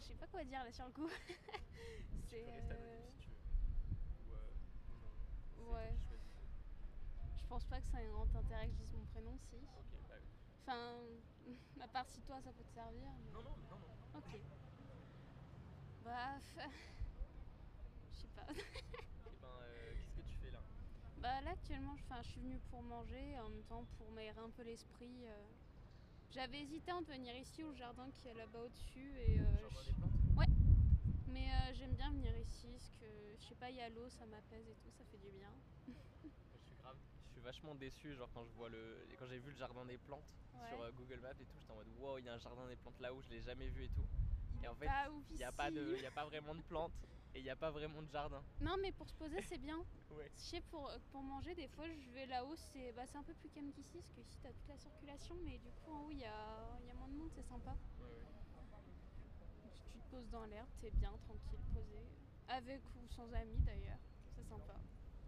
je sais pas quoi dire là sur le coup. Tu c'est. peux rester euh, si tu veux. Ou, euh, ou non. Ouais. Je pense pas que ça ait un grand intérêt que je dise mon prénom, si. Ok, bah oui. Enfin, à part si toi ça peut te servir. mais- Non, non, non, non. Ok. Bah. Je sais pas. Et ben, euh, qu'est-ce que tu fais là? Bah là actuellement, je, suis venue pour manger en même temps pour m'aérer un peu l'esprit. euh. J'avais hésité à venir ici au jardin qui est là-bas au-dessus et euh, Jardin je- des plantes? Mais euh, j'aime bien venir ici parce que je sais pas, il y a l'eau, ça m'apaise et tout, ça fait du bien. Je suis grave. Je suis vachement déçu, genre quand je vois le, quand j'ai vu le jardin des plantes Ouais. sur euh, Google Maps et tout, j'étais en mode wow, il y a un jardin des plantes là où je l'ai jamais vu et tout. Et en fait, il n'y a pas de, il y a pas vraiment de plantes et il n'y a pas vraiment de jardin. Non mais pour se poser c'est bien. Ouais. Je sais pour, pour manger des fois je vais là-haut c'est bah, un peu plus calme qu'ici parce qu'ici t'as toute la circulation mais du coup en haut il y a, y a moins de monde c'est sympa. Tu te poses dans l'herbe, t'es bien tranquille posé. Avec ou sans amis d'ailleurs, c'est sympa.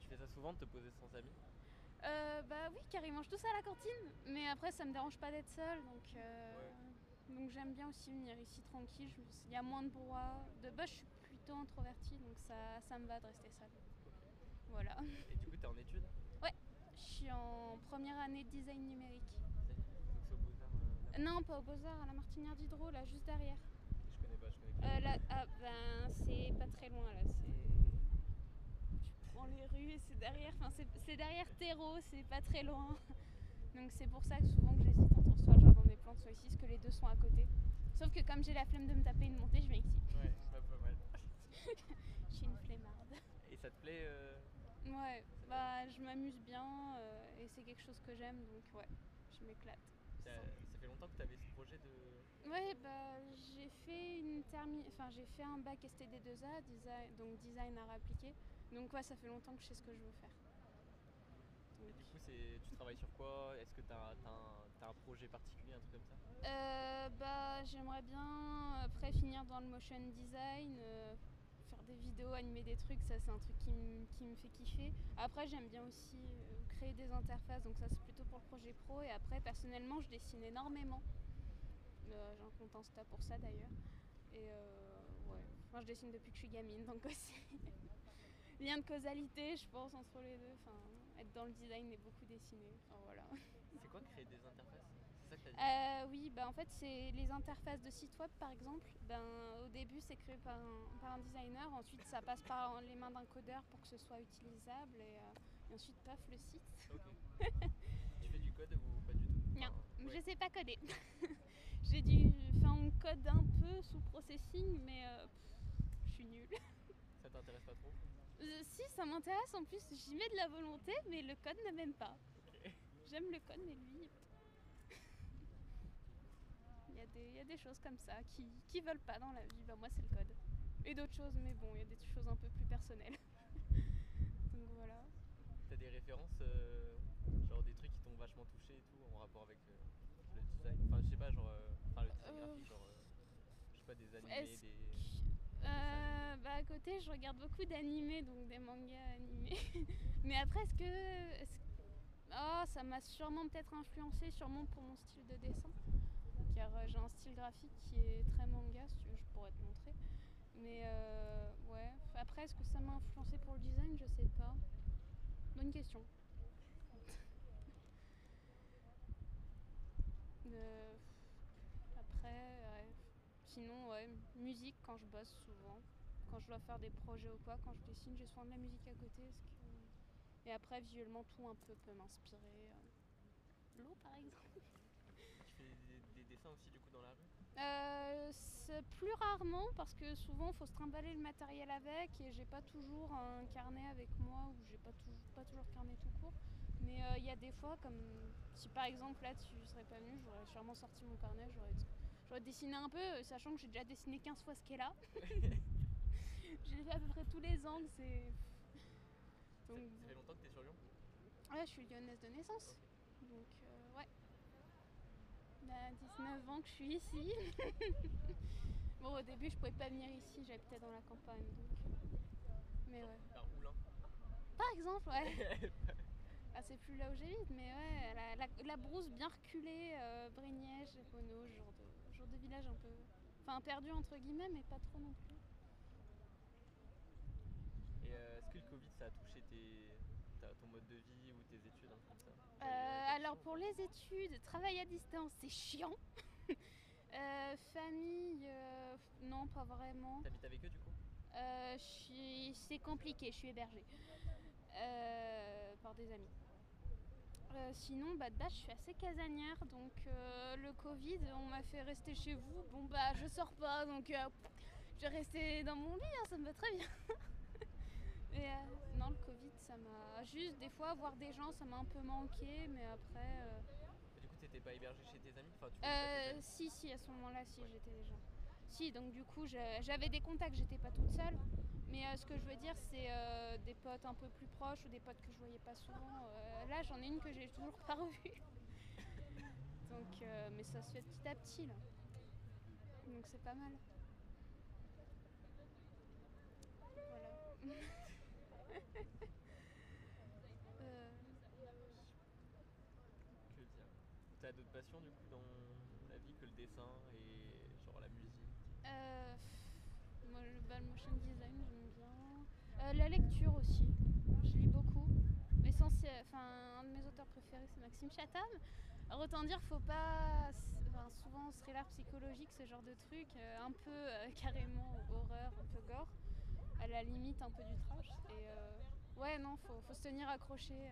Tu fais ça souvent de te poser sans amis? Euh, bah oui car ils mangent tous à la cantine mais après ça me dérange pas d'être seule donc, euh, donc j'aime bien aussi venir ici tranquille. Il y a moins de brouhaha. De base je suis plutôt introvertie donc ça, ça me va de rester seule. Voilà. Et du coup, t'es en études Je suis en première année de design numérique. Donc euh, Non, pas au Beaux-Arts, à la Martinière d'Hydro, là, juste derrière. Je connais pas, je connais pas. Euh, là, ah, ben, c'est pas très loin, là, c'est... Tu prends les rues et c'est derrière, enfin, c'est, c'est derrière Terreau, c'est pas très loin. Donc c'est pour ça que souvent que j'hésite entre soit le jardin des plantes, soit ici, parce que les deux sont à côté. Sauf que comme j'ai la flemme de me taper une montée, je viens ici. Ouais. Je suis une flemmarde. Et ça te plaît euh, Ouais, bah, je m'amuse bien, euh, et c'est quelque chose que j'aime, donc ouais, je m'éclate. ça, ça fait longtemps que tu avais ce projet de. Ouais, bah, j'ai fait une termi... enfin, j'ai fait un bac STD2A, design... donc design art appliqué. Donc ouais, ça fait longtemps que je sais ce que je veux faire. Et du coup, tu travailles sur quoi? Est-ce que tu as, un, t'as un projet particulier, un truc comme ça? Euh, bah, j'aimerais bien après finir dans le motion design, euh, faire des vidéos, animer des trucs, ça c'est un truc qui, me- fait kiffer. Après, j'aime bien aussi euh, créer des interfaces, donc ça c'est plutôt pour le projet pro. Et après, personnellement, je dessine énormément. Euh, J'ai un compte pour ça d'ailleurs. Et euh, ouais, moi je dessine depuis que je suis gamine, donc aussi lien de causalité, je pense, entre les deux. Enfin, être dans le design et beaucoup dessiner. Enfin voilà. C'est quoi créer des interfaces? Ça que tu as dit Euh, oui, bah en fait, c'est les interfaces de site web par exemple. Ben, au début, c'est créé par un, par un designer. Ensuite, ça passe par les mains d'un codeur pour que ce soit utilisable. Et, euh, et ensuite, paf, le site. Tu fais du code ou pas du tout? Non, Enfin, ouais. je sais pas coder. J'ai dû. Enfin, on code un peu sous processing, mais euh, je suis nulle. Ça t'intéresse pas trop? Euh, si, ça m'intéresse. En plus, j'y mets de la volonté, mais le code ne m'aime pas. J'aime le code, mais lui. Il y, a des, il y a des choses comme ça qui, qui veulent pas dans la vie. Bah, moi, c'est le code. Et d'autres choses, mais bon, il y a des choses un peu plus personnelles. Donc voilà. T'as des références, euh, genre des trucs qui t'ont vachement touché et tout en rapport avec euh, le design? Enfin, je sais pas, genre. euh, Enfin, le design graphique, genre. je sais pas, des animés, des. Euh, bah, à côté, je regarde beaucoup d'animés, donc des mangas animés. mais après, est-ce que. est-ce- Oh, ça m'a sûrement peut-être influencé, sûrement pour mon style de dessin. Euh, j'ai un style graphique qui est très manga, si je pourrais te montrer. Mais euh, ouais. Après, est-ce que ça m'a influencé pour le design? Je sais pas. Bonne question. Euh, après. Sinon, ouais, musique quand je bosse souvent. Quand je dois faire des projets ou quoi, quand je dessine, j'ai souvent de la musique à côté. Et après, visuellement, tout un peu peut m'inspirer. L'eau, par exemple. Tu aussi, du coup, dans la rue Euh, c'est plus rarement parce que souvent il faut se trimballer le matériel avec et j'ai pas toujours un carnet avec moi ou j'ai pas, toujours pas toujours de carnet tout court. Mais euh, il y a des fois, comme si par exemple là tu serais pas venu, j'aurais sûrement sorti mon carnet, j'aurais, dessiné un peu, euh, sachant que j'ai déjà dessiné 15 fois ce qu'est là. j'ai fait à peu près tous les angles, c'est. Donc, ça fait longtemps que t'es sur Lyon? Ouais, je suis lyonnaise de naissance. Donc. Il y a 19 ans que je suis ici. bon, au début, je pouvais pas venir ici, j'habitais dans la campagne. Donc... Mais ouais. Oulin Par exemple, ouais. Ah, c'est plus là où j'habite, mais ouais, la, la- la brousse bien reculée, euh, Brignège, Renault, ce genre de, genre de village un peu, Enfin, perdu entre guillemets, mais pas trop non plus. Et euh, est-ce que le Covid ça a touché tes, mode de vie ou tes études, comme ça Euh, alors pour les études, travail à distance, c'est chiant. Euh, famille, euh, non, pas vraiment. T'habites avec eux du coup? C'est compliqué, je suis hébergée par des amis. Sinon, bah, de base, je suis assez casanière, donc le Covid, on m'a fait rester chez vous. Bon, bah, je sors pas, donc je vais rester dans mon lit, hein, ça me va très bien. Mais euh, non, le Covid, ça m'a. Juste des fois, voir des gens, ça m'a un peu manqué, mais après. euh, Du coup t'étais pas hébergé chez tes amis? Enfin tu euh, si, si, à ce moment-là, si, Ouais. j'étais déjà. Si, donc du coup, j'avais des contacts, j'étais pas toute seule. Mais euh, ce que je veux dire, c'est euh, des potes un peu plus proches ou des potes que je voyais pas souvent. Là, j'en ai une que j'ai toujours pas revue. donc, mais ça se fait petit à petit, là. Donc c'est pas mal. Voilà. Euh, Que dire Passions du coup dans la vie que le dessin et genre la musique? Euh, moi, le, bah, le motion design, j'aime bien. Euh, la lecture aussi, je lis beaucoup. Essentiel, enfin, un de mes auteurs préférés, c'est Maxime Chatham. Autant dire, faut pas. Enfin, souvent, thriller psychologique, ce genre de truc, euh, un peu carrément horreur, un peu gore, à la limite un peu du trash. Et ouais, non, faut, faut se tenir accroché.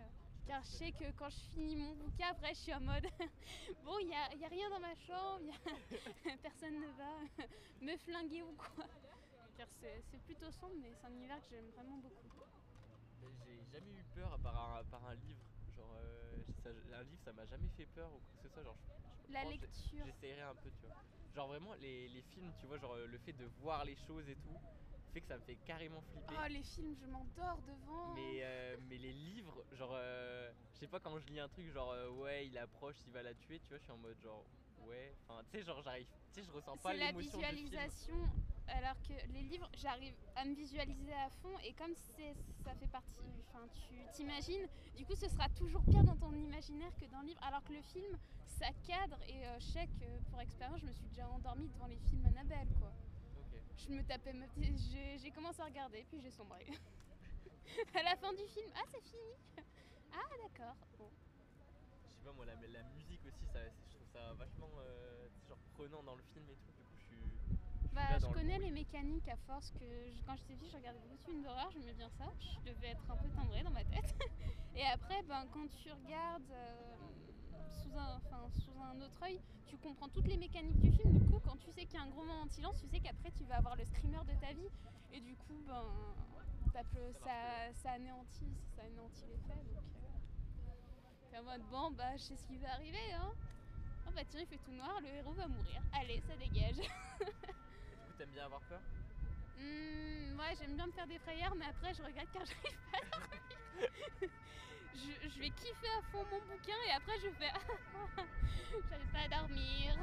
Car je sais que quand je finis mon bouquin, après, je suis en mode bon, il n'y a, y a rien dans ma chambre, a- personne ne va me flinguer ou quoi. Car c'est plutôt sombre, mais c'est un univers que j'aime vraiment beaucoup. J'ai jamais eu peur à part un, à part un livre. Genre, euh, ça- un livre, ça m'a jamais fait peur ou quoi que ce soit. Genre, je- je La lecture. J'essayerai un peu, tu vois. Genre, vraiment, les, les films, tu vois, genre le fait de voir les choses et tout, fait que ça me fait carrément flipper. Oh, les films, je m'endors devant. Mais, euh, mais les livres, genre, euh, je sais pas, quand je lis un truc, genre, euh, ouais, il approche, il va la tuer, tu vois, je suis en mode, genre, ouais, enfin, tu sais, genre, j'arrive, tu sais, je ressens pas c'est la l'émotion du film. visualisation. Alors que les livres, j'arrive à me visualiser à fond et comme c'est, ça fait partie, enfin tu t'imagines, du coup ce sera toujours pire dans ton imaginaire que dans le livre. Alors que le film, ça cadre et je sais que pour expérience, je me suis déjà endormie devant les films Annabelle quoi. Je me tapais, ma petite- j'ai, commencé à regarder puis j'ai sombré. à la fin du film, ah c'est fini. Ah d'accord. Bon. Je sais pas, moi, la, la musique aussi, ça, je trouve ça vachement, euh, genre, prenant dans le film et tout, du coup, je suis. je Bah, je le connais les mécaniques à force que je- quand j'étais petite, je regardais beaucoup de films d'horreur, j'aimais bien ça, je devais être un peu timbrée dans ma tête. Et après, ben, quand tu regardes euh, sous, un, enfin, sous un autre œil, tu comprends toutes les mécaniques du film. Du coup, quand tu sais qu'il y a un gros moment de silence, tu sais qu'après tu vas avoir le screamer de ta vie. Et du coup, ben, Ça ça, ça, anéantit, ça anéantit l'effet. Donc, euh, t'es en mode bon, bah, je sais ce qui va arriver. Hein. Oh bah tiens, il fait tout noir, le héros va mourir. Allez, ça dégage. Et du coup, t'aimes bien avoir peur? Hmm, ouais, j'aime bien me faire des frayeurs, mais après, je regrette car j'arrive pas à dormir. Je, je vais kiffer à fond mon bouquin et après, je fais j'arrive pas à dormir.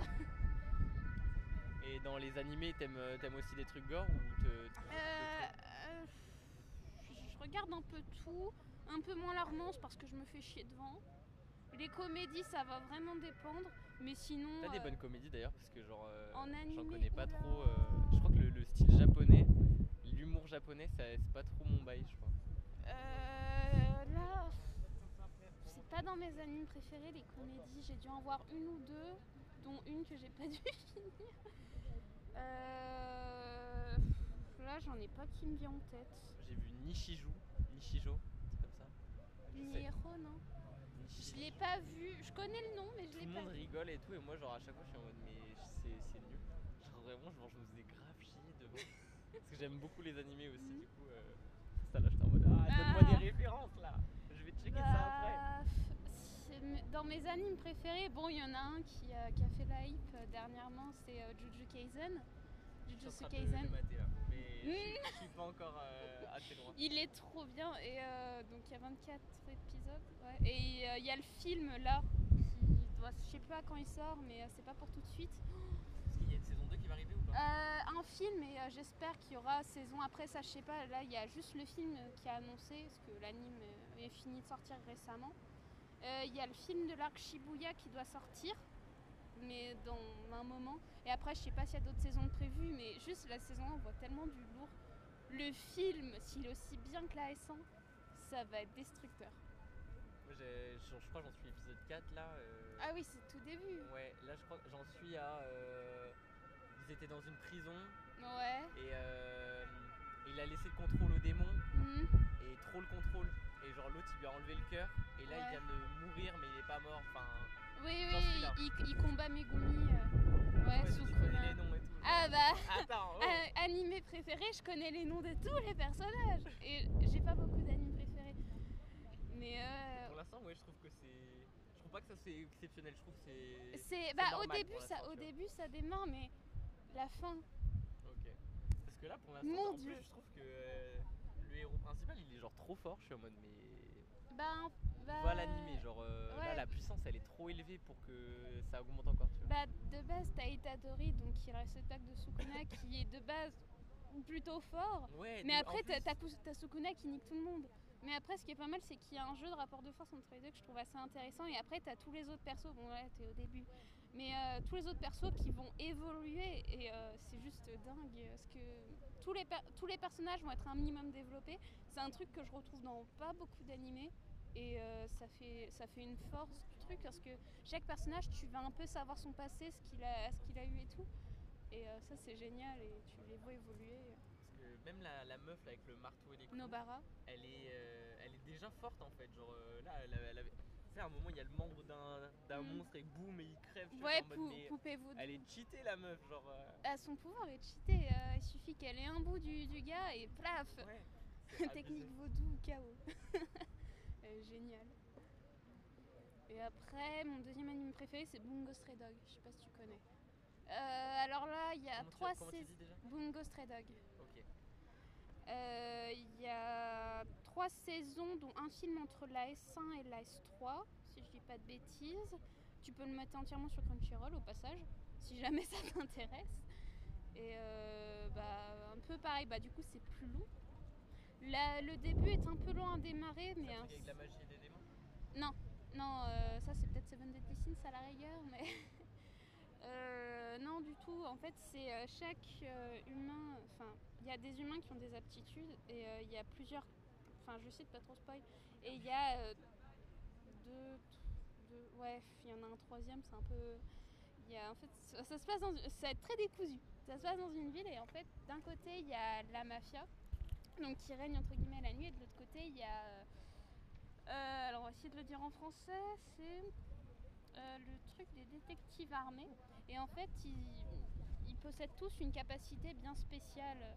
Et dans les animés, t'aimes euh, t'aimes aussi des trucs gore ou te. Euh, euh, je regarde un peu tout, un peu moins la romance parce que je me fais chier devant. Les comédies, ça va vraiment dépendre, mais sinon. T'as des euh, bonnes comédies d'ailleurs, parce que genre. En J'en animé, connais pas trop. je crois que le, le style japonais, l'humour japonais, ça- c'est pas trop mon bail, je crois. Euh, là, pas dans mes animes préférés les comédies. J'ai dû en voir une ou deux, dont une que j'ai pas dû finir. Euh, là, j'en ai pas qui me vient en tête. J'ai vu Nishiju, Nishijo, c'est comme ça. Niro, non Je l'ai pas vu. Je connais le nom, mais je Tout l'ai le pas monde vu. rigole et tout, et moi, genre à chaque fois, je suis en mode, mais c'est nul. Genre vraiment, genre, je me faisais grave chier devant. Parce que j'aime beaucoup les animés aussi, du coup, euh, ça là, j'étais en mode, ah, donne-moi Ah. des références là. Ça après. Bah, dans mes animes préférés, bon, il y en a un qui, a- qui a fait la hype euh, dernièrement, c'est euh, Jujutsu Kaisen. Jujutsu Kaisen. là, mais je, suis- je suis pas encore euh, assez loin. Il est trop bien et euh, donc il y a 24 épisodes ouais. et euh, il y a le film là qui doit, je sais pas quand il sort mais euh, c'est pas pour tout de suite qu'il y a une saison 2 qui va arriver ou pas Euh, un film et euh, j'espère qu'il y aura saison après ça je sais pas là il y a juste le film qui a annoncé parce que l'anime euh, est fini de sortir récemment. Euh, Il y a le film de l'arc Shibuya qui doit sortir mais dans un moment. Et après, je sais pas s'il y a d'autres saisons prévues, mais juste la saison 1, on voit tellement du lourd. Le film, s'il est aussi bien que la S1, ça va être destructeur. Moi, je, je crois que j'en suis épisode 4 là. euh, Ah oui, c'est tout début. Ouais, là je crois que j'en suis à. euh, ils étaient dans une prison Ouais. et euh, il a laissé le contrôle au démon Mhm. et trop le contrôle. Et genre l'autre il lui a enlevé le cœur et là Ouais. il vient de mourir mais il est pas mort. Enfin, Oui, oui, il, il combat Megumi. euh, Ouais, ouais, connais les noms et tout. Ah bah, Attends, oh. euh, animé préféré, je connais les noms de tous les personnages. Et j'ai pas beaucoup d'animes préférés. Mais euh, Pour l'instant, ouais, je trouve que c'est. Je trouve pas que ça c'est exceptionnel. Je trouve que c'est. c'est bah au début ça au début ça démarre mais la fin Ok. Parce que là, pour l'instant, Mon en Dieu. plus, je trouve que euh, le héros principal, il est genre trop fort. Je suis en mode, mais. bah, bah Vois l'animé, genre euh, là, la puissance, elle est trop élevée pour que ça augmente encore, tu vois. Bah de base t'as Itadori donc qui est le réceptacle de Sukuna qui est de base plutôt fort. Ouais, Mais après plus- t'as t'as Sukuna qui nique tout le monde. Mais après ce qui est pas mal c'est qu'il y a un jeu de rapport de force entre les deux que je trouve assez intéressant et après t'as tous les autres persos, bon là t'es au début, mais euh, tous les autres persos qui vont évoluer et euh, c'est juste dingue parce que tous les, tous les personnages vont être un minimum développés. C'est un truc que je retrouve dans pas beaucoup d'animés et euh, ça, fait, ça fait une force du truc parce que chaque personnage tu vas un peu savoir son passé, ce qu'il a, ce qu'il a eu et tout. Et euh, ça c'est génial et tu les vois évoluer. Parce que même la, la meuf là, avec le marteau et les coups, Nobara. elle, est, euh, elle est déjà forte en fait. Genre euh, là, elle, elle sais, à un moment, il y a le membre d'un Mm. monstre et boum, et il crève. Ouais, pou- vaudou. Elle est cheatée la meuf, genre. euh, Ah, son pouvoir est cheaté. euh, il suffit qu'elle ait un bout du, du gars et plaf Ouais. Technique vaudou, KO. Euh, génial. Et après, mon deuxième anime préféré, c'est Bungo Stray Dog. Je sais pas si tu connais. Euh, alors là, il y a trois saisons. Bungo Stray Dog. Ok. Euh, Il y a trois saisons, dont un film entre la S1 et la S3, si je dis pas de bêtises. Tu peux le mettre entièrement sur Crunchyroll au passage, si jamais ça t'intéresse. Et euh, bah, un peu pareil, bah, du coup c'est plus long. La- le début est un peu long à démarrer, mais un un- truc avec la magie et des démons? Non, euh, ça c'est peut-être Seven Deadly Sins à la rigueur, mais Euh, non du tout. En fait, c'est chaque humain. Enfin, il y a des humains qui ont des aptitudes et il y a plusieurs. Enfin, je de pas trop spoil. Et il y a euh, deux, Ouais, il y en a un troisième. C'est un peu. Il y a en fait, ça, se passe dans. Ça être très décousu. Ça se passe dans une ville et en fait, d'un côté il y a la mafia, donc qui règne entre guillemets la nuit, et de l'autre côté il y a. euh, euh, alors on va essayer de le dire en français, c'est le truc des détectives armés. Et en fait, ils possèdent tous une capacité bien spéciale.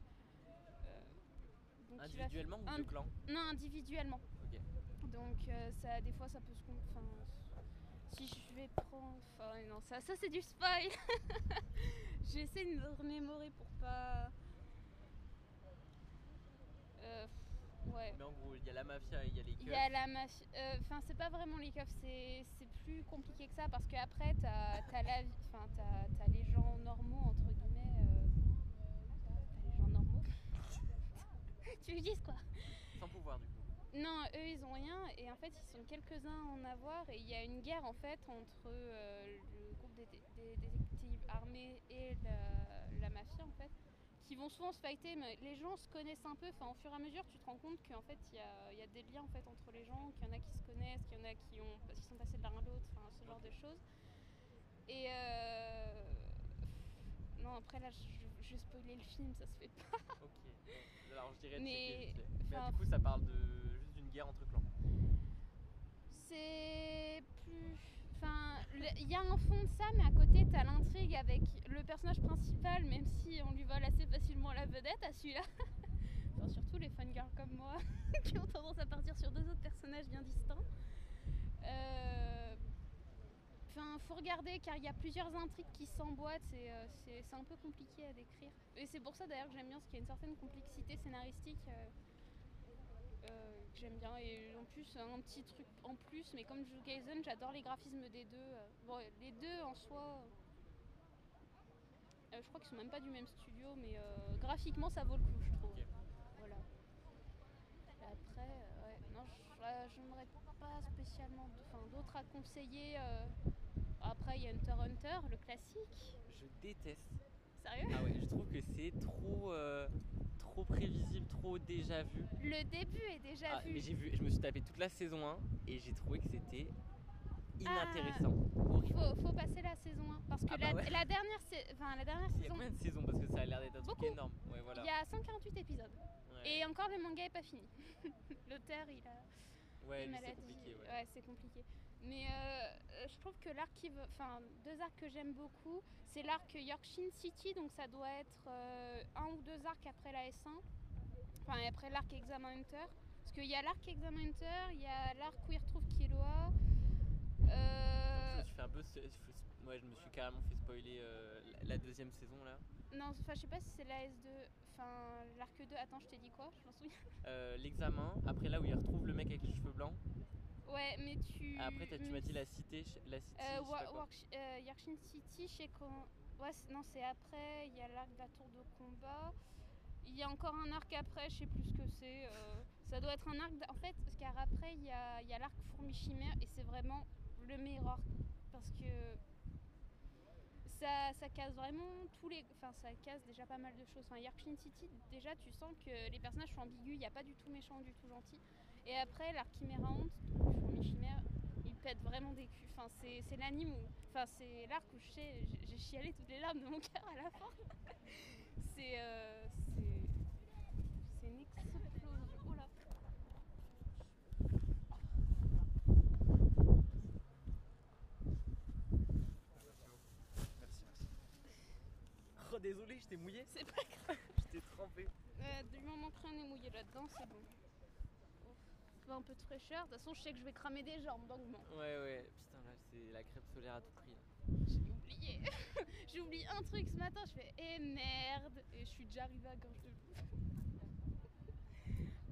Euh, donc il Individuellement ou de clan Non, individuellement. Donc euh, ça, des fois, ça peut se... Enfin, si je vais prendre... Enfin, non, ça, ça c'est du spoil J'essaie de me remémorer pour pas... Euh, ouais. Mais en gros, il y a la mafia et il y a les Il keufs. y a la mafia. Enfin, c'est pas vraiment les keufs, c'est plus compliqué que ça parce qu'après, t'as as la vie. Enfin, t'as t'as les gens normaux, entre guillemets. euh, T'as les gens normaux. Tu lui dis quoi Sans pouvoir du coup. Non, eux, ils ont rien et en fait, ils sont quelques-uns à en avoir et il y a une guerre en fait entre euh, le groupe des, des- des détectives armés et la, la mafia en fait qui vont souvent se fighter, mais les gens se connaissent un peu. Enfin, au fur et à mesure, tu te rends compte qu'en fait, il y a, il y a des liens en fait entre les gens, qu'il y en a qui se connaissent, qu'il y en a qui ont, qui sont passés de l'un à l'autre, enfin, ce genre de choses. Et euh, non, après là, je, je vais spoiler le film, ça se fait pas. Ok. Alors je dirais de Mais, checker. Mais du coup, ça parle de juste d'une guerre entre clans. C'est plus. Enfin, il y a un fond de ça, mais à côté, t'as l'intrigue avec le personnage principal, même si on lui vole assez facilement la vedette à celui-là. Enfin, surtout les fangirls comme moi, qui ont tendance à partir sur deux autres personnages bien distincts. Euh, Enfin, faut regarder car il y a plusieurs intrigues qui s'emboîtent et euh, c'est un peu compliqué à décrire. Et c'est pour ça d'ailleurs que j'aime bien, parce qu'il y a une certaine complexité scénaristique. euh, euh, que j'aime bien et en plus un petit truc en plus mais comme Kaisen j'adore les graphismes des deux bon les deux en soi euh, je crois qu'ils sont même pas du même studio mais euh, graphiquement ça vaut le coup je trouve voilà Et après ouais non je- j'aimerais pas spécialement d'autres à conseiller Après, il y a Hunter Hunter, le classique. Je déteste. Sérieux Ah ouais, je trouve que c'est trop, euh, trop prévisible, trop déjà vu. Le début est déjà Ah, vu. mais j'ai vu, je me suis tapé toute la saison 1 et j'ai trouvé que c'était Ah. inintéressant, horrible. Faut, faut passer la saison 1 parce que Ah bah la, ouais. la dernière, enfin, la dernière Il y a saison, combien de saisons Parce que ça a l'air d'être un truc énorme. Ouais, voilà. il y a 148 épisodes. Ouais. Et encore, le manga est pas fini. L'auteur, il a ouais, c'est maladie. compliqué. Ouais. c'est compliqué. Mais euh, je trouve que l'arc qui veut- enfin deux arcs que j'aime beaucoup, c'est l'arc Yorkshire City, donc ça doit être euh, un ou deux arcs après la S1, enfin après l'arc Exam Hunter, parce qu'il y a l'arc Exam Hunter, il y a l'arc où il retrouve Killua. Je Euh, me suis fait un peu. Ouais, je me suis carrément fait spoiler euh, la- la deuxième saison là. non, enfin je sais pas si c'est la S2, enfin l'arc 2. Attends, je t'ai dit quoi? Je m'en souviens. Euh, L'examen, après là où il retrouve le mec avec les cheveux blancs. Ouais, mais tu. Après, tu m'as dit la cité. La cité Euh, quoi. Work- euh, Yorkshire City, je sais qu'on. Ouais, non, c'est après. Il y a l'arc de la tour de combat. Il y a encore un arc après, je sais plus ce que c'est. euh, ça doit être un arc. En fait, parce qu'après, il y a, y a l'arc fourmi chimère et c'est vraiment le meilleur arc. Parce que. Ça, ça casse vraiment tous les. Enfin, ça casse déjà pas mal de choses. Enfin, City, déjà, tu sens que les personnages sont ambigus. Il n'y a pas du tout méchant, du tout gentil. Et après, l'arc Chimera Honte, donc le fourmi chimère, il pète vraiment des culs. Enfin, c'est, l'anime où. Enfin, c'est l'arc où je sais, j'ai, chialé toutes les larmes de mon cœur à la fin. c'est. euh, c'est. C'est une explosion. Oh là. Merci, merci. Oh, désolé, je t'ai mouillé. C'est pas grave. Je t'ai trempé. Euh, du moment que rien n'est mouillé là-dedans, c'est bon. Un peu de fraîcheur. De toute façon, je sais que je vais cramer des jambes, donc bon. Ouais, ouais. Putain, là, c'est la crêpe solaire à tout prix. J'ai oublié. J'ai oublié un truc ce matin. Je fais eh merde. Et je suis déjà arrivée à gorge de loup.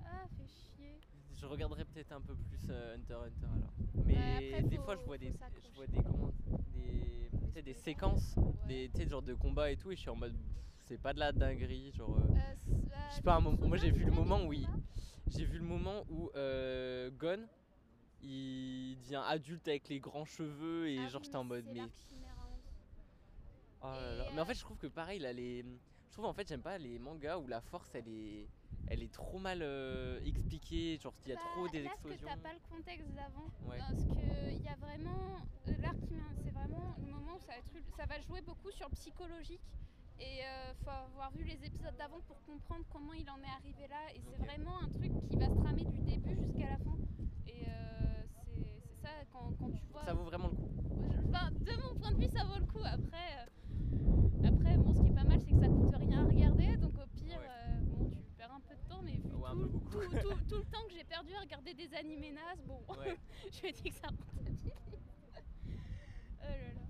ah, fait chier. Je regarderai peut-être un peu plus euh, Hunter Hunter alors. Mais après, des faut- fois, je vois des, je vois des comment, des, des séquences, des, genre de combat et tout, et je suis en mode, c'est pas de la dinguerie, genre. euh, Euh, c- euh, Je sais pas, un moment- moi, j'ai vu le moment où il- combats J'ai vu le moment où euh, Gon, il devient adulte avec les grands cheveux et Ah genre oui, j'étais en mode mais oh là Et, là. Mais en euh, fait je trouve que pareil là les je trouve en fait j'aime pas les mangas où la force elle est elle est trop mal euh, expliquée, genre il y a Bah, trop des là, parce que explosions. t'as pas le contexte d'avant. Ouais. Parce que il y a vraiment euh, l'arc qui c'est vraiment le moment où ça va, être, ça va jouer beaucoup sur le psychologique. Et euh, faut avoir vu les épisodes d'avant pour comprendre comment il en est arrivé là. Et c'est vraiment un truc qui va se tramer du début jusqu'à la fin. Et euh, c'est ça quand, quand tu vois. Ça vaut vraiment le coup. Enfin, de mon point de vue, ça vaut le coup. Après, euh, après bon, ce qui est pas mal, c'est que ça coûte rien à regarder. Donc au pire, Ouais. euh, bon, tu perds un peu de temps, mais vu Ouais, tout, tout, tout- tout le temps que j'ai perdu à regarder des animés nazes, bon, Ouais. je me dis que ça rentabilise. oh là là,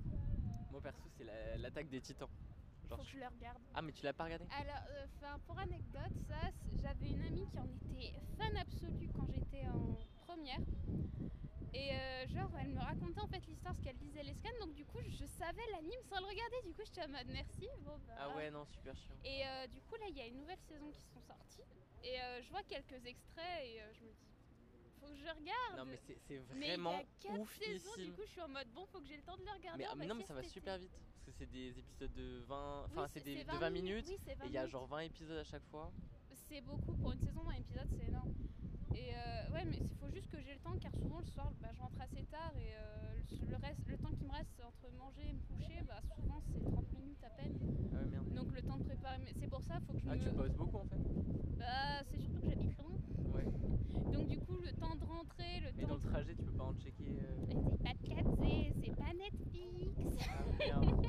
Moi perso c'est la- l'attaque des titans. Genre, faut que je le regarde. Ah mais tu l'as pas regardé Alors, euh, pour anecdote, ça, j'avais une amie qui en était fan absolue quand j'étais en première. Et euh, genre, elle me racontait en fait l'histoire parce qu'elle lisait les scans, donc du coup, je savais l'anime sans le regarder. Du coup, j'étais en mode merci. Bon, bah. Ah ouais non super chiant. Et euh, du coup, là, il y a une nouvelle saison qui sont sorties. Et euh, je vois quelques extraits et je me dis, faut que je regarde. Non mais c'est c'est Mais vraiment il y a saisons, du coup, je suis en mode bon, faut que j'ai le temps de le regarder. Mais, non mais ça va super vite parce que c'est des épisodes de 20 Oui, enfin c'est des de 20 minutes Oui, c'est 20 et il y a genre 20 épisodes à chaque fois. C'est beaucoup pour une saison, 20 épisodes, c'est énorme. Et euh, ouais, mais il faut juste que j'ai le temps car souvent le soir, bah, je rentre assez tard et euh, le, le reste, le temps qui me reste entre manger et me coucher, bah, souvent c'est 30 minutes à peine. Ah ouais merde. Donc le temps de préparer. Mais c'est pour ça, faut que je Ah me. tu bosses beaucoup en fait Bah, c'est surtout que j'habite loin. Donc du coup, le temps de rentrer, le Mais temps dans le trajet tu peux pas en checker euh, Mais c'est pas de 4G, c'est pas Netflix. ah, merde.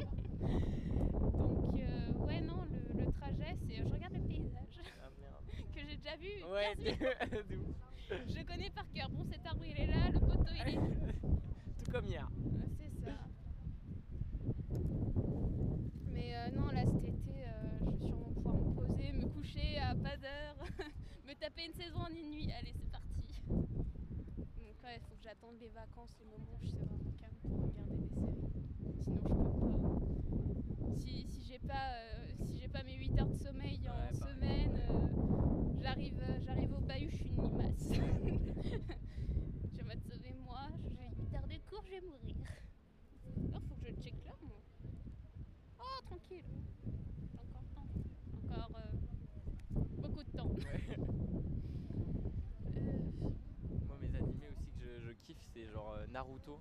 Donc, euh, ouais, non, le, le trajet, c'est. Je regarde le paysage Ah merde. que j'ai déjà vu. Ouais 15 000 de ouf. Je connais par cœur. Bon, cet arbre il est là, le poteau il est là. Tout comme hier. Ouais, C'est ça. Mais euh, non, là cet été, euh, je vais sûrement pouvoir me poser, me coucher à pas d'heure, une saison en une nuit. Allez, c'est parti. Donc, ouais, il faut que j'attende les vacances, les moments où je sais vraiment calme pour regarder des séries. Sinon, je peux pas. Si, si j'ai pas, euh, si j'ai pas mes 8 heures de sommeil en Ouais, pareil. semaine, euh, j'arrive, euh, j'arrive au bahut, je suis une limace. je vais me sauver moi, j'ai 8 heures de cours, je vais mourir. Alors, faut tranquille. J'ai encore le temps. Encore euh, beaucoup de temps. Ouais. Euh, Moi, mes animés aussi que je, je kiffe, c'est genre euh, Naruto.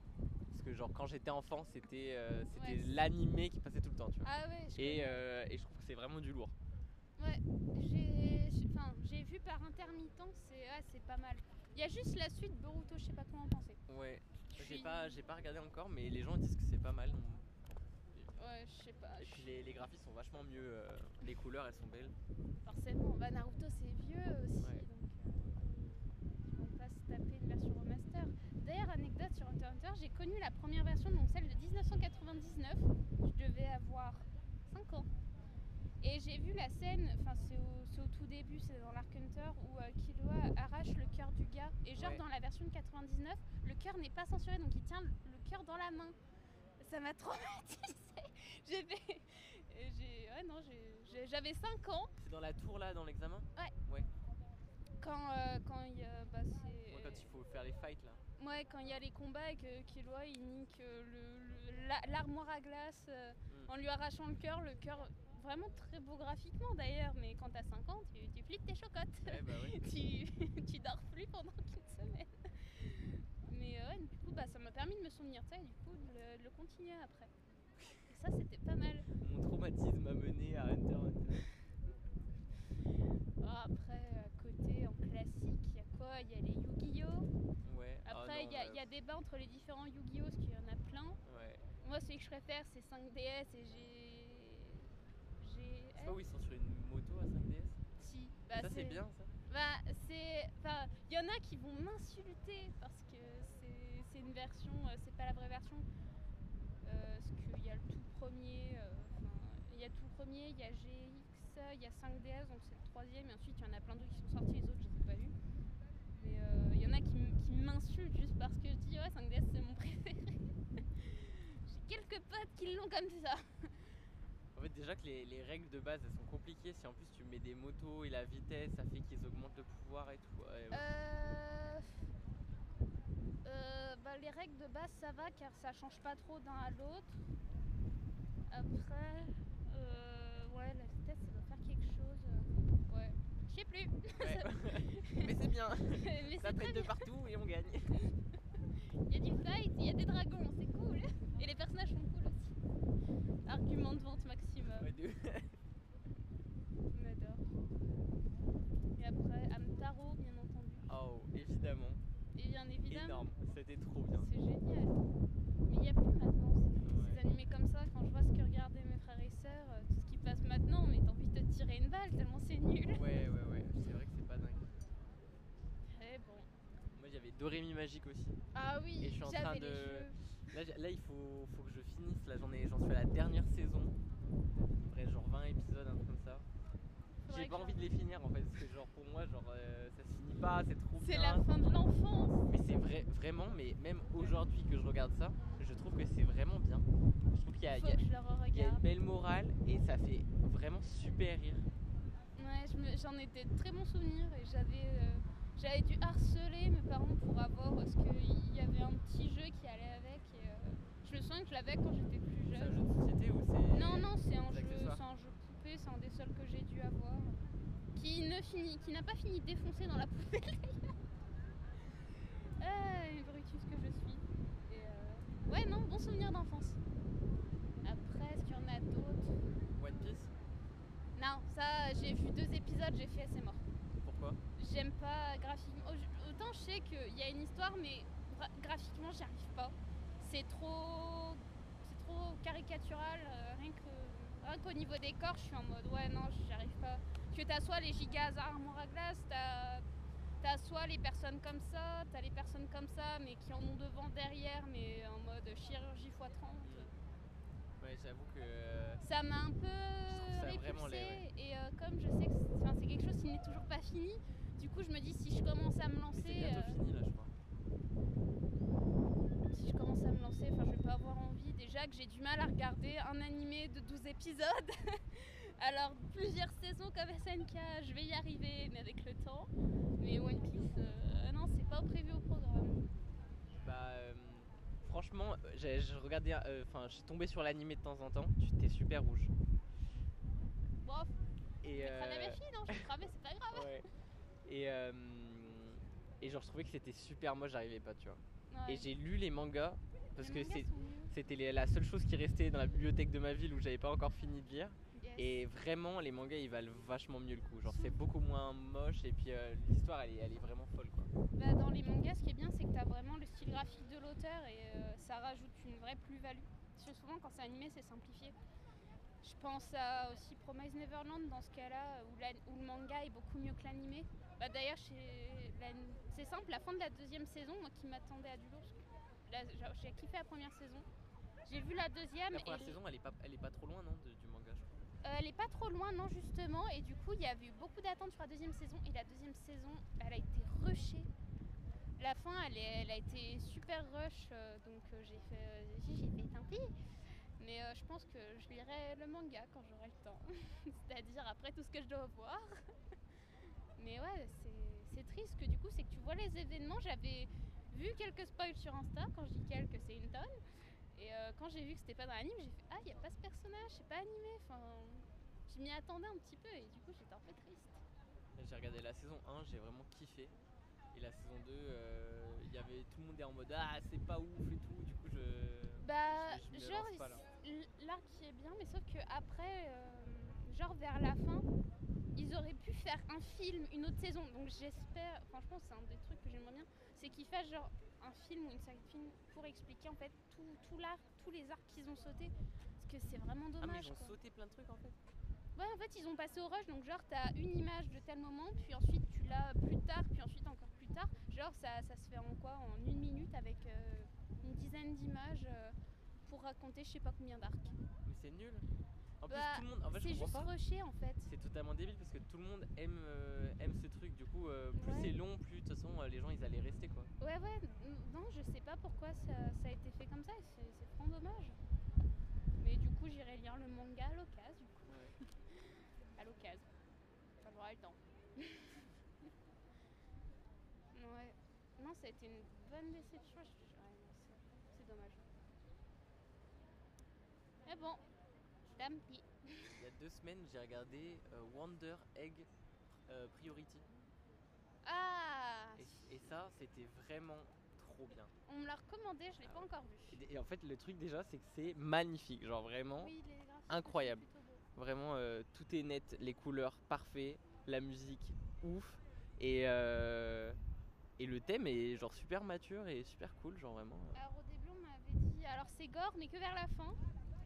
Parce que, genre, quand j'étais enfant, c'était euh, c'était Ouais. l'animé qui passait tout le temps, tu vois. ah ouais, je Et, euh, et je trouve que c'est vraiment du lourd. Ouais, j'ai j'ai- enfin, j'ai vu par intermittence, c'est c'est pas mal. Il y a juste la suite Boruto, je sais pas comment en penser. Ouais. J'ai suis- pas, j'ai pas regardé encore, mais les gens disent que c'est pas mal. donc- Ouais, je sais pas. Et puis les, les graphismes sont vachement mieux, euh, les couleurs elles sont belles. Forcément, bah Naruto c'est vieux aussi, Ouais. donc euh, vont pas se taper une version anecdote sur Hunter Hunter, j'ai connu la première version, donc celle de 1999. Je devais avoir 5 ans. Et j'ai vu la scène, enfin c'est au, tout début, c'est dans l'Arc Hunter, où euh, Killua arrache le cœur du gars. Et genre Ouais. dans la version de 99, le cœur n'est pas censuré, donc il tient le cœur dans la main. Ça m'a traumatisé. J'ai fait... et j'ai- Ouais, non, j'ai- j'ai- j'avais 5 ans C'est dans la tour là, dans l'examen? Quand, euh, quand il. Bah. Ouais, Quand il faut faire les fights là. Ouais, quand il y a les combats et que Killua il nique euh, le- le- la- l'armoire à glace euh, Mm. en lui arrachant le cœur, le cœur vraiment très beau graphiquement d'ailleurs, mais quand t'as 5 ans, tu, tu flippes tes chocottes. Bah ouais. tu, tu dors plus pendant une semaine. Mais euh, ouais, du coup, bah, ça m'a permis de me souvenir de ça et du coup de le, de le continuer après. Et ça, c'était pas mal. Mon traumatisme m'a mené à Hunter après, à côté, en classique, il y a quoi? Il y a les Yu-Gi-Oh! Ouais. ah Après, non, il y, a- bah, débat entre les différents Yu-Gi-Oh! parce qu'il y en a plein. Ouais. Moi, celui que je préfère, c'est 5DS et j'ai. J'ai. C'est pas où ils sont sur une moto à 5DS Si. Bah, Ça c'est bien ça. Bah, c'est. Enfin, il y en a qui vont m'insulter parce que c'est c'est une version, euh, c'est pas la vraie version. Euh, parce qu'il y a le tout premier. euh, Enfin, il y a tout premier, il y a GX, il y a 5DS, donc c'est le troisième, et ensuite il y en a plein d'autres qui sont sortis, les autres je les ai pas vus. Mais euh, il y en a qui, juste parce que je dis ouais 5DS c'est mon préféré. J'ai quelques potes qui l'ont comme ça. En fait déjà que les, les règles de base elles sont compliquées. Si en plus tu mets des motos et la vitesse, ça fait qu'ils augmentent le pouvoir et tout. Ouais, ouais. Euh, euh, bah, les règles de base ça va car ça change pas trop d'un à l'autre. Après, euh, ouais, la vitesse ça doit faire quelque chose. euh, Ouais, je sais plus. Ouais. Mais c'est bien. Mais Ça pète de partout et on gagne. Il y a du fight, il y a des dragons, c'est cool. Et les personnages sont cool aussi. Argument de vente maximum. Ouais, de- On adore. Et après, Amtaro, bien entendu. Oh évidemment. Et bien évidemment. Énorme. C'était trop bien. C'est génial. Mais il n'y a plus maintenant ces, Ouais. animés comme ça. Quand je vois ce que regardaient mes frères et sœurs, euh, tout ce qui passe maintenant, mais t'as envie de te tirer une balle tellement c'est nul. Ouais ouais ouais. C'est vrai que c'est pas dingue. Eh bon. Moi j'avais Dorémy Magique aussi. Ah oui, Et je suis en train de-. Là, là, il faut, faut que je finisse. Là, j'en ai, j'en suis à la dernière saison. Reste genre 20 épisodes, un truc comme ça. J'ai pas envie de les finir en fait, parce que genre pour moi, genre euh, ça se finit pas, c'est trop C'est la fin de l'enfance. Mais c'est vrai, vraiment, mais même aujourd'hui que je regarde ça, je trouve que c'est vraiment bien. Je trouve qu'il y a, Il y a- que je le il y a une belle morale et ça fait vraiment super rire. Ouais, je j'en ai des très bons souvenirs et j'avais euh, j'avais dû harceler mes parents pour avoir parce qu'il y avait un petit jeu qui allait avec et euh, je me souviens que je l'avais quand j'étais plus C'est un jeune. jeu de société ou c'est. Non, non, c'est un jeu, un jeu poupée, c'est un des seuls que j'ai dû avoir. Qui ne finit, qui n'a pas fini de défoncer dans la poubelle d'ailleurs. Brutus que je suis. Et euh, Ouais, non, bon souvenir d'enfance. Après, est-ce qu'il y en a d'autres? One Piece? Non, ça, j'ai vu deux épisodes, j'ai fait, c'est mort. J'aime pas graphiquement. Autant je sais qu'il y a une histoire, mais gra- graphiquement, j'y arrive pas. C'est trop. C'est trop caricatural. euh, rien que. Rien qu'au niveau des corps, je suis en mode ouais, non, j'y arrive pas. Que t'as soit les gigas armoire à glace, t'as. T'as soit les personnes comme ça, t'as les personnes comme ça, mais qui en ont devant, derrière, mais en mode chirurgie x 30. Ouais, j'avoue que. euh, Ça m'a un peu ouais. et euh, comme je sais que c'est quelque chose qui n'est toujours pas fini, du coup je me dis si je commence à me lancer, c'est bientôt euh, fini là, je crois. si je commence à me lancer, enfin je vais pas avoir envie. Déjà que j'ai du mal à regarder un animé de 12 épisodes. Alors plusieurs saisons comme SNK, je vais y arriver, mais avec le temps. Mais One Piece, euh, non, c'est pas prévu au programme. Bah, euh, franchement, j'ai- je regardais, euh, enfin, je suis tombé sur l'animé de temps en temps. Tu t'es super rouge. Bon, Et, je vais cramer mes filles, non Je vais cramer, c'est pas grave. ouais. Et, euh, et genre, je trouvais que c'était super moche, j'arrivais pas, tu vois. Ouais. Et j'ai lu les mangas parce Les que mangas c'était la seule chose qui restait dans la bibliothèque de ma ville où j'avais pas encore fini de lire. Yes. Et vraiment, les mangas ils valent vachement mieux le coup. Genre, c'est beaucoup moins moche et puis euh, l'histoire elle est, elle est vraiment folle quoi. Bah, dans les mangas, ce qui est bien, c'est que tu as vraiment le style graphique de l'auteur et euh, ça rajoute une vraie plus-value. Parce que souvent, quand c'est animé, c'est simplifié. Je pense à aussi Promise Neverland dans ce cas-là, où le manga est beaucoup mieux que l'animé. Bah, D'ailleurs, c'est simple, la fin de la deuxième saison, moi qui m'attendais à du lourd, j'ai kiffé la première saison. J'ai vu la deuxième La et première saison elle est pas, elle est pas trop loin non de- du manga je crois. euh, elle est pas trop loin, non, justement. Et du coup, il y avait eu beaucoup d'attentes sur la deuxième saison. Et la deuxième saison, elle a été rushée. La fin, elle, est- elle a été super rush. euh, donc, euh, j'ai fait, j'ai fait tant pis. Mais je pense que je lirai le manga quand j'aurai le temps. C'est-à-dire après tout ce que je dois voir. Mais ouais, c'est- triste que du coup, c'est que tu vois les événements. J'avais vu quelques spoils sur Insta. Quand je dis quelques, c'est une tonne. Et euh, quand j'ai vu que c'était pas dans l'anime, j'ai fait Ah, il n'y a pas ce personnage, c'est pas animé. Enfin, je m'y attendais un petit peu et du coup, j'étais un peu triste. J'ai regardé la saison 1, j'ai vraiment kiffé. Et la saison 2, euh, il y avait tout le monde est en mode ah c'est pas ouf et tout. Du coup je. Bah, je m'y genre, l'arc qui est bien, mais sauf que après, euh, genre vers la fin, ils auraient pu faire un film, une autre saison. Donc j'espère, franchement, c'est un des trucs que j'aimerais bien, c'est qu'ils fassent genre un film ou une série de films pour expliquer en fait tout, tout l'arc, tous les arcs qu'ils ont sautés. Parce que c'est vraiment Ah mais dommage. ils ont quoi. sauté plein de trucs en fait. Ouais, en fait, ils ont passé au rush, donc genre, t'as une image de tel moment, puis ensuite tu l'as plus tard, puis ensuite encore plus tard. Genre, ça, ça se fait en quoi? En une minute avec euh, une dizaine d'images euh, pour raconter je sais pas combien d'arcs. Mais c'est nul. En Bah, plus tout le monde. En fait je C'est juste pas. en fait. C'est totalement débile parce que tout le monde aime, euh, aime ce truc. Du coup, euh, plus Ouais. c'est long, plus de toute façon euh, les gens ils allaient rester quoi. Ouais, ouais, non, je sais pas pourquoi ça, ça a été fait comme ça, c'est vraiment dommage. Mais du coup, j'irai lire le manga à l'occasion, du coup. À l'occasion. Quand j'aurai le temps. ouais. Non, ça a été une bonne déception. ouais, c'est dommage. Mais bon, tant pis. Il y a deux semaines, j'ai regardé euh, Wonder Egg euh, Priority. Ah Et, et ça, c'était vraiment trop bien. On me l'a recommandé, je l'ai pas encore vu. Et, et en fait, le truc déjà, c'est que c'est magnifique. Genre vraiment, Oui, les graphismes incroyable. sont plutôt beaux. vraiment, euh, tout est net, les couleurs parfait, la musique ouf. Et, euh, et le thème est genre super mature et super cool. Genre vraiment. Alors au début, on m'avait dit, alors c'est gore, mais que vers la fin.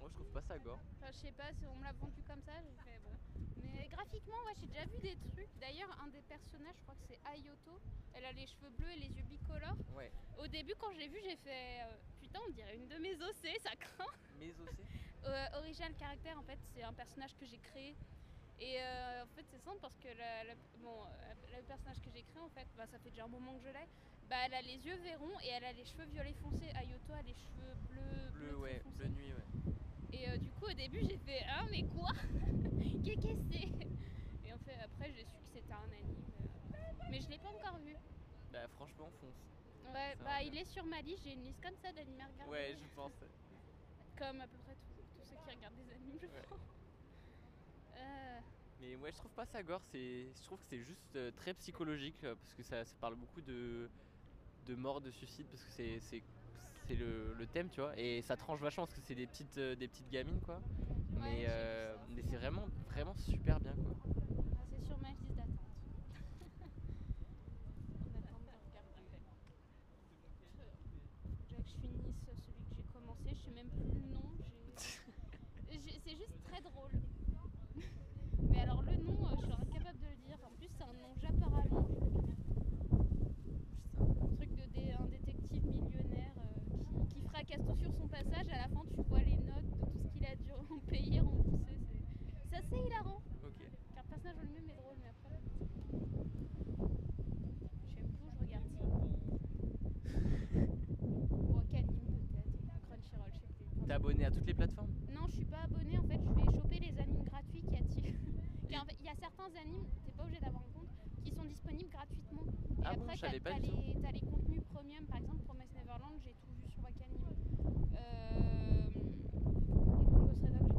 Moi, je trouve pas ça gore. Enfin, je sais pas, si on me l'a vendu comme ça, j'ai fait bon. Mais graphiquement, ouais, j'ai déjà vu des trucs. D'ailleurs, un des personnages, je crois que c'est Ayoto. Elle a les cheveux bleus et les yeux bicolores. Ouais. Au début, quand j'ai vu, j'ai fait euh, putain, on dirait une de mes OC, ça craint. Mais aussi. Euh, original caractère, en fait, c'est un personnage que j'ai créé. Et euh, en fait, c'est simple parce que la- la- bon, le personnage que j'ai créé, en fait, bah, ça fait déjà un moment que je l'ai. Bah, elle a les yeux verrons et elle a les cheveux violets foncés. Ayoto a les cheveux bleus, Bleu, bleus très ouais, bleu nuit, ouais. Et euh, du coup, au début, j'ai fait Ah, mais quoi? Qu'est-ce que c'est? Et en fait, après, j'ai su que c'était un anime. euh, Mais je l'ai pas encore vu. Bah, franchement, fonce. Ouais, bah, il est sur ma liste. J'ai une liste comme ça d'animes à regarder. Ouais, je pense. Comme à peu près tous, ceux qui regardent des animes, je Ouais. pense. Euh, Mais ouais, je trouve pas ça gore, je trouve que c'est juste très psychologique parce que ça, ça parle beaucoup de, de mort, de suicide parce que c'est, c'est, le, le thème, tu vois, et ça tranche vachement parce que c'est des petites, euh, des petites gamines quoi. ouais, mais euh, mais c'est vraiment, vraiment super bien quoi. Ah, c'est sur ma liste d'attente. en attente de regarder. Faut déjà que je finisse celui que j'ai commencé. Je sais même plus le nom. j'ai- j'ai- C'est juste très drôle. Mais alors le nom, euh, je suis incapable de le dire. En plus, c'est un nom japarallon. Un truc de dé- un détective millionnaire euh, qui, qui fracasse tout sur son passage. À la fin, tu vois les notes de tout ce qu'il a dû en payer, rembourser. C'est- C'est assez hilarant. Ok. Car le personnage en lui-même est drôle, mais après. J'aime tout, je regarde ça. Wakanim peut-être, Crunchyroll, je sais plus. T'es abonné à toutes les plateformes Non, je suis pas abonnée, en fait, je vais choper les animes gratuits qu'il y a dessus. Car en fait, il y a certains animes, t'es pas obligé d'avoir un compte, qui gratuitement. Et Ah bon, après, je t'as pas les, t'as les contenus premium, par exemple, Promise Neverland, j'ai tout vu sur Wakanim. Euh.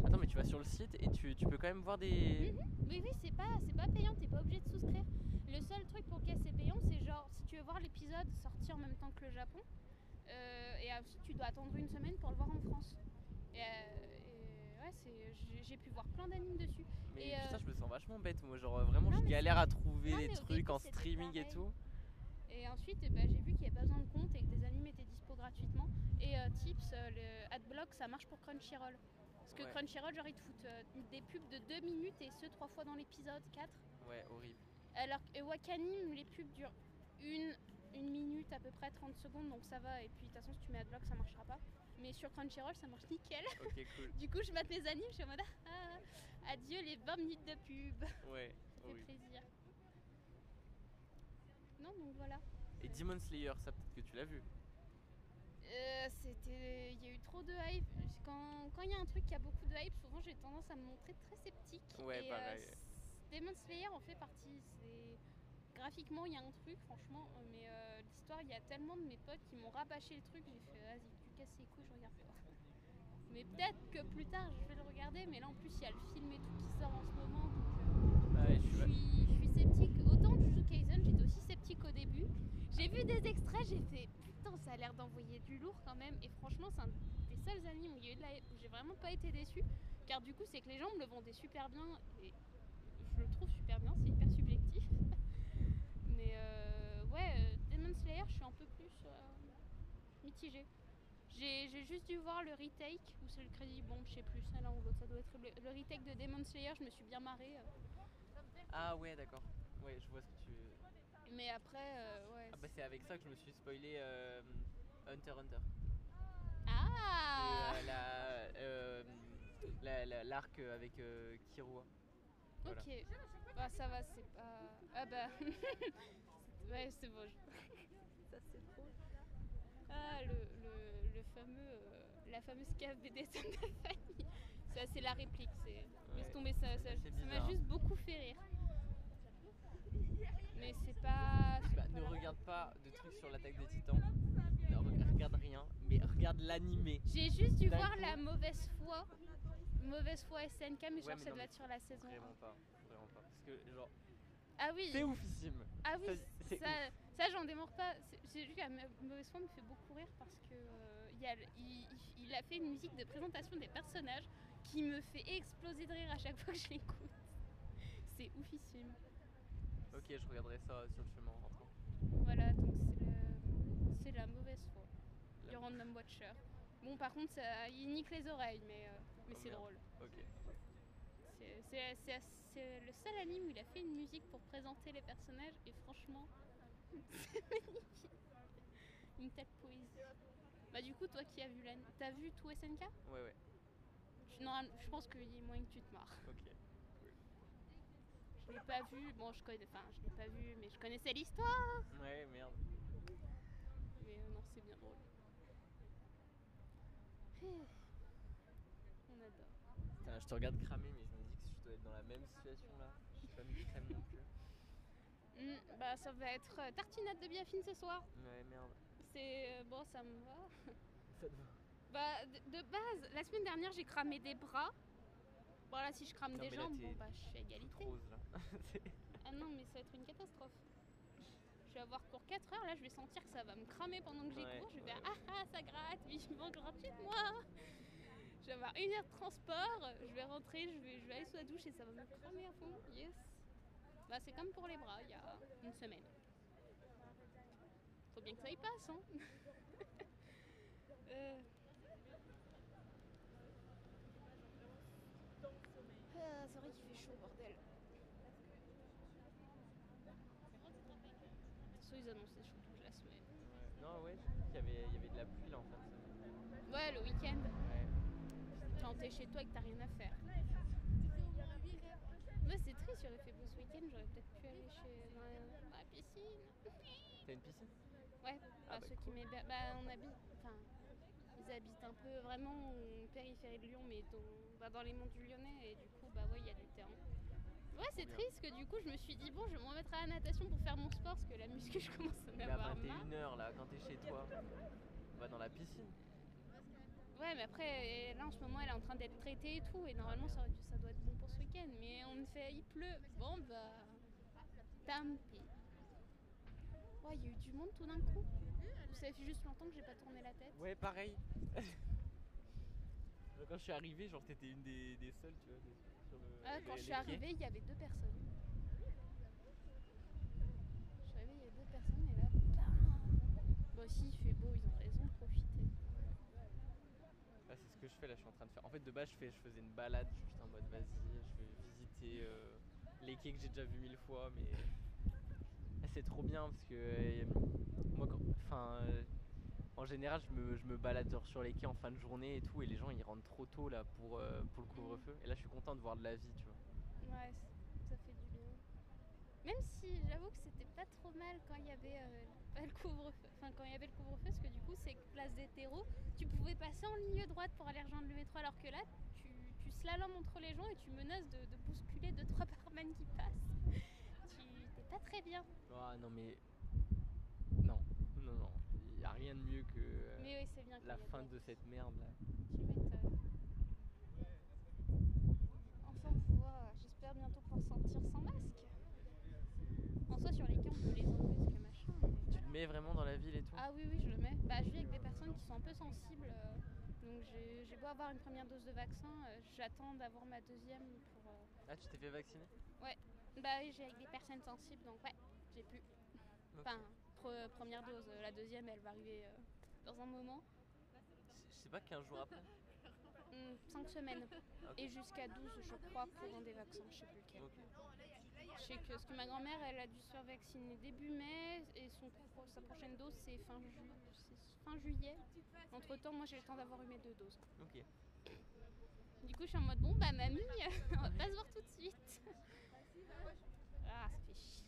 Attends, mais tu vas sur le site et tu, tu peux quand même voir des. Oui, oui, c'est pas, c'est pas payant, t'es pas obligé de souscrire. Le seul truc pour lequel c'est payant, c'est genre si tu veux voir l'épisode sortir en même temps que le Japon, euh, et ensuite tu dois attendre une semaine pour le voir en France. Et, euh, et ouais, c'est, j'ai, j'ai pu voir plein d'animes dessus. Mais Et, euh, putain, je me sens vachement bête. Moi, genre euh, vraiment, Non, je galère à trouver non, des trucs début, en streaming et tout. Et ensuite, ben, j'ai vu qu'il n'y avait pas besoin de compte et que des animes étaient dispo gratuitement. Et euh, tips, euh, le Adblock, ça marche pour Crunchyroll. Parce que Ouais. Crunchyroll, genre, ils te foutent des pubs de 2 minutes et ce, trois fois dans l'épisode, 4. Ouais, horrible. Alors que Wakanim, les pubs durent une, une minute à peu près, 30 secondes, donc ça va. Et puis, de toute façon, si tu mets Adblock, ça marchera pas. Mais sur Crunchyroll, ça marche nickel. Cool. Du coup, je mate mes animes, je suis en mode ah, adieu les 20 minutes de pub. Ça Ouais, fait horrible. plaisir. Non, donc voilà. Et Demon Slayer, ça peut-être que tu l'as vu. Euh, c'était il y a eu trop de hype quand quand il y a un truc qui a beaucoup de hype souvent j'ai tendance à me montrer très sceptique Ouais, et pareil. Demon Slayer en fait partie c'est graphiquement il y a un truc franchement euh, mais euh, l'histoire il y a tellement de mes potes qui m'ont rabâché le truc j'ai fait vas-y tu casses les couilles je regarde pas mais peut-être que plus tard je vais le regarder mais là en plus il y a le film et tout qui sort en ce moment donc euh, Ouais, je suis je sceptique. Autant Jujutsu Kaisen, j'étais aussi sceptique au début. J'ai vu des extraits, j'ai fait putain, ça a l'air d'envoyer du lourd quand même. Et franchement, c'est un des seuls animes où il y a eu de la où j'ai vraiment pas été déçue. Car du coup, c'est que les gens me le vendaient super bien. Et je le trouve super bien, c'est hyper subjectif. Euh, ouais, euh, Demon Slayer, je suis un peu plus euh, mitigée. J'ai juste dû voir le retake, ou c'est le crédit, bon, je sais plus, l'un ou l'autre, ça doit être le, le retake de Demon Slayer, je me suis bien marrée. euh. Ah ouais, d'accord. Ouais, je vois ce que tu. Mais après, euh, ouais. Ah bah c'est avec ça que je me suis spoilé euh, Hunter Hunter. Ah euh, la, la- la- l'arc avec Kirua. Voilà. Ok. Bah ça va, c'est pas. Ah bah. ouais, c'est bon. je- ça c'est drôle. Ah, le, le, le fameux. euh, la fameuse cave BDSM de famille. Ça, c'est la réplique. C'est. Laisse Ouais. tomber, ça, ça, C'est ça m'a juste beaucoup fait rire. Mais c'est pas. c'est Bah, pas ne la- regarde pas de trucs sur l'attaque des titans. Ne re- regarde rien, mais regarde l'animé. J'ai juste dû D'un voir coup- la mauvaise foi. Mauvaise foi SNK, mais genre Ouais, mais ça non, doit être sur la saison. Vraiment pas, vraiment pas. Parce que genre, Ah oui. c'est oufissime. Ah oui, Ça, c'est ça, ça j'en démords pas. C'est- J'ai vu que la ma- mauvaise foi me fait beaucoup rire parce que euh, il, a le- il- il- il a fait une musique de présentation des personnages qui me fait exploser de rire à chaque fois que je l'écoute. C'est oufissime. Ok, je regarderai ça sur le chemin en rentrant. Voilà, donc c'est le- la mauvaise foi La- du Random Watcher. Bon, par contre, ça, il nique les oreilles, mais, euh, mais Oh, c'est merde. drôle. Ok. C'est- le seul anime où il a fait une musique pour présenter les personnages et franchement, c'est magnifique. Une telle poésie. Bah du coup, toi qui as vu l'anime, t'as vu tout SNK Ouais, ouais. Tu- non, Je pense qu'il y a moyen que tu te marres. Ok. Je l'ai pas vu, bon je connais, enfin je l'ai pas vu, mais je connaissais l'histoire. Ouais, merde. Mais euh, non, c'est bien drôle. Je te regarde cramer, mais je me dis que je dois être dans la même situation là. Je suis pas mis crème non plus. Hmm, bah ça va être euh, tartinade de biafine ce soir. Ouais, merde. C'est euh, bon, ça me va. Ça te va. Bah, de, de base, la semaine dernière, j'ai cramé des bras. Bon, là, si je crame Non, des jambes, bon, bah, je suis à égalité. rose là. Ah non, mais ça va être une catastrophe. Je vais avoir cours 4 heures, là, je vais sentir que ça va me cramer pendant que j'ai Ouais, cours. Je vais ouais, ah ah, ça gratte, mais je vais gratuitement. Je vais avoir une heure de transport, je vais rentrer, je vais, je vais aller sous la douche et ça va me cramer à fond. Yes. Bah, c'est comme pour les bras, il y a une semaine. Faut bien que ça y passe, hein. Euh. Ah, c'est vrai qu'il fait chaud, bordel. Soit ils annonçaient chaud toute la semaine. Ouais. Non, ouais, qu'il y avait, il y avait de la pluie là en fait. Ouais, le week-end, Quand t'es chez toi et que t'as rien à faire. Ouais, c'est triste, j'aurais fait beau ce week-end, j'aurais peut-être pu aller chez dans la, piscine. T'as une piscine? Ouais, Ah, bah, bah, ceux qui m'hébergent. Bah, on habite. Enfin, ils habitent un peu vraiment en périphérie de Lyon, mais dans, bah, dans les monts du Lyonnais, et du coup, bah ouais, il y a du terrain. Ouais, c'est triste que du coup, je me suis dit, bon, je vais me remettre à la natation pour faire mon sport, parce que la muscu, je commence à en Mais à avoir marre. 21h là, quand t'es chez toi, on va dans la piscine. Ouais, mais après, là en ce moment, elle est en train d'être traitée et tout, et normalement, ça, aurait dû- ça doit être bon pour ce week-end. Mais on me fait, il pleut. Bon, bah. Tant pis. Ouais, il y a eu du monde tout d'un coup. Ça fait juste longtemps que j'ai pas tourné la tête. Ouais, pareil. Quand je suis arrivé, genre t'étais une des, des seules, tu vois. sur le- Ah, les- quand je suis arrivée, il y avait deux personnes. Je suis arrivée, il y avait deux personnes, et là, bam Bon, si, il fait beau, ils ont raison de profiter. Ah, c'est ce que je fais là, je suis en train de faire. En fait, de base, je, fais, je faisais une balade, juste en mode vas-y, je vais visiter euh, les quais que j'ai déjà vu mille fois, mais c'est trop bien parce que euh, moi, quand- enfin, euh, en général, je me, je me balade genre sur les quais en fin de journée et tout, et les gens ils rentrent trop tôt là pour, pour le couvre-feu. Et là, je suis content de voir de la vie, tu vois. Ouais, ça fait du bien. Même si j'avoue que c'était pas trop mal quand il y avait pas le couvre-feu. Enfin, quand il y avait le couvre-feu, parce que du coup, c'est place des terreaux. Tu pouvais passer en ligne droite pour aller rejoindre le métro, alors que là, tu, tu slalomes entre les gens et tu menaces de, de bousculer deux trois barman qui passent. Tu t'es pas très bien. Ah non, mais. Non, non, non. Il n'y a rien de mieux que euh, Mais oui, c'est bien. quand la y fin de cette merde là. Tu m'étonnes. Enfin, pouvoir, j'espère bientôt pouvoir sortir sans masque. En soi, sur les quais, on peut les enlever, ce que machin. mais- Tu le mets vraiment dans la ville et tout Ah oui, oui, je le mets. Bah, je vis avec des personnes qui sont un peu sensibles. euh, donc, j'ai beau avoir une première dose de vaccin, euh, j'attends d'avoir ma deuxième pour. euh, Ah, tu t'es fait vacciner? Bah oui, j'ai avec des personnes sensibles, donc ouais, j'ai pu. Enfin, pre- première dose. La deuxième, elle va arriver dans un moment. Je sais pas, 15 jours après? 5 semaines. Ok. Et jusqu'à 12, je crois, pour un des vaccins, je sais plus lequel. Sais que, parce que ma grand-mère, elle a dû se faire vacciner début mai et son, sa prochaine dose, c'est fin, ju- c'est fin juillet. Entre temps, moi, j'ai le temps d'avoir eu mes deux doses. Ok. Du coup, je suis en mode bon, bah mamie, on va pas se voir tout de suite. Ah, ça fait chier.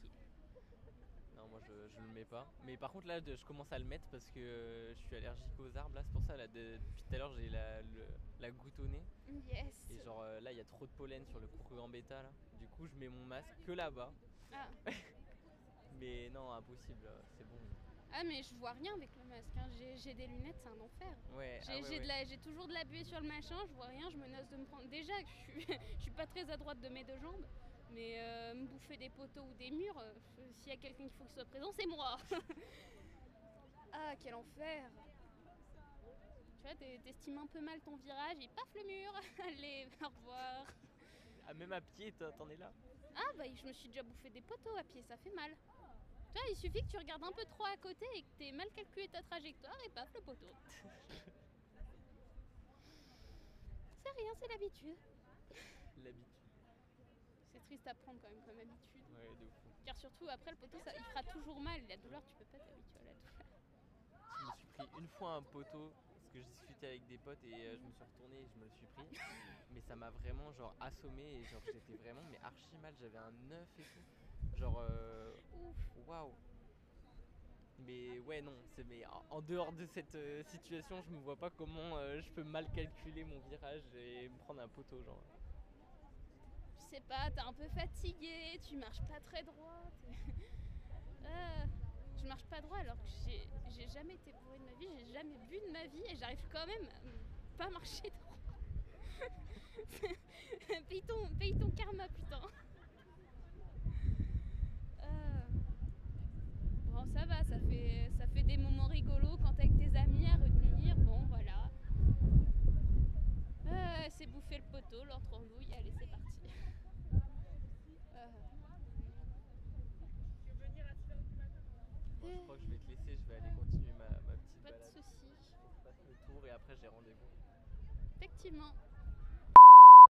Moi je, je le mets pas. Mais par contre, là, je commence à le mettre parce que euh, je suis allergique aux arbres. Là, c'est pour ça, là, de- depuis tout à l'heure, j'ai la, le- la goutte au nez. Yes. Et genre euh, là, il y a trop de pollen sur le courru en bêta. Là. Du coup, je mets mon masque que là-bas. Ah. Mais non, impossible, euh, c'est bon. Ah, mais je vois rien avec le masque. hein. J'ai j'ai des lunettes, c'est un enfer. Ouais, ah J'ai ouais, j'ai de la- j'ai toujours de la buée sur le machin, je vois rien, je menace de me prendre. Déjà je suis, je suis pas très à droite de mes deux jambes, mais euh, me bouffer des poteaux ou des murs, euh, s'il y a quelqu'un qu'il faut qu'il soit présent, c'est moi. ah, quel enfer. Tu vois, t'es- t'estimes un peu mal ton virage et paf le mur. Allez, au revoir. Ah, même à pied, t'en t'en es là Ah bah je me suis déjà bouffé des poteaux à pied, ça fait mal. Tu vois, il suffit que tu regardes un peu trop à côté et que t'aies mal calculé ta trajectoire et paf le poteau. c'est rien, c'est l'habitude. L'habitude. Triste à prendre quand même comme habitude. Ouais, de fou. Car surtout après le poteau, ça, il fera toujours mal. La douleur, tu peux pas t'habituer à la douleur. Je me suis pris une fois un poteau parce que je discutais avec des potes et euh, je me suis retourné et je me le suis pris. Mais ça m'a vraiment genre assommé et genre j'étais vraiment mais archi mal. J'avais un œuf et tout. Genre euh, Ouf. waouh. Mais ouais non, c'est mais en- en dehors de cette euh, situation, je me vois pas comment euh, je peux mal calculer mon virage et me prendre un poteau genre. Sais pas, t'es un peu fatigué, tu marches pas très droit. Ah, je marche pas droit alors que j'ai jamais été bourrée de ma vie, j'ai jamais bu de ma vie et j'arrive quand même à pas marcher droit. paye, ton, paye ton karma, putain. Ah. Bon, ça va, ça fait, ça fait des moments rigolos quand t'es avec tes amis à retenir. Bon, voilà. Ah, c'est bouffer le poteau, l'autre andouille, allez, c'est parti. Ah. Bon, je crois que je vais te laisser, je vais aller continuer ma, ma petite Pas de balade. soucis. Je fasse le tour et après j'ai rendez-vous. Effectivement.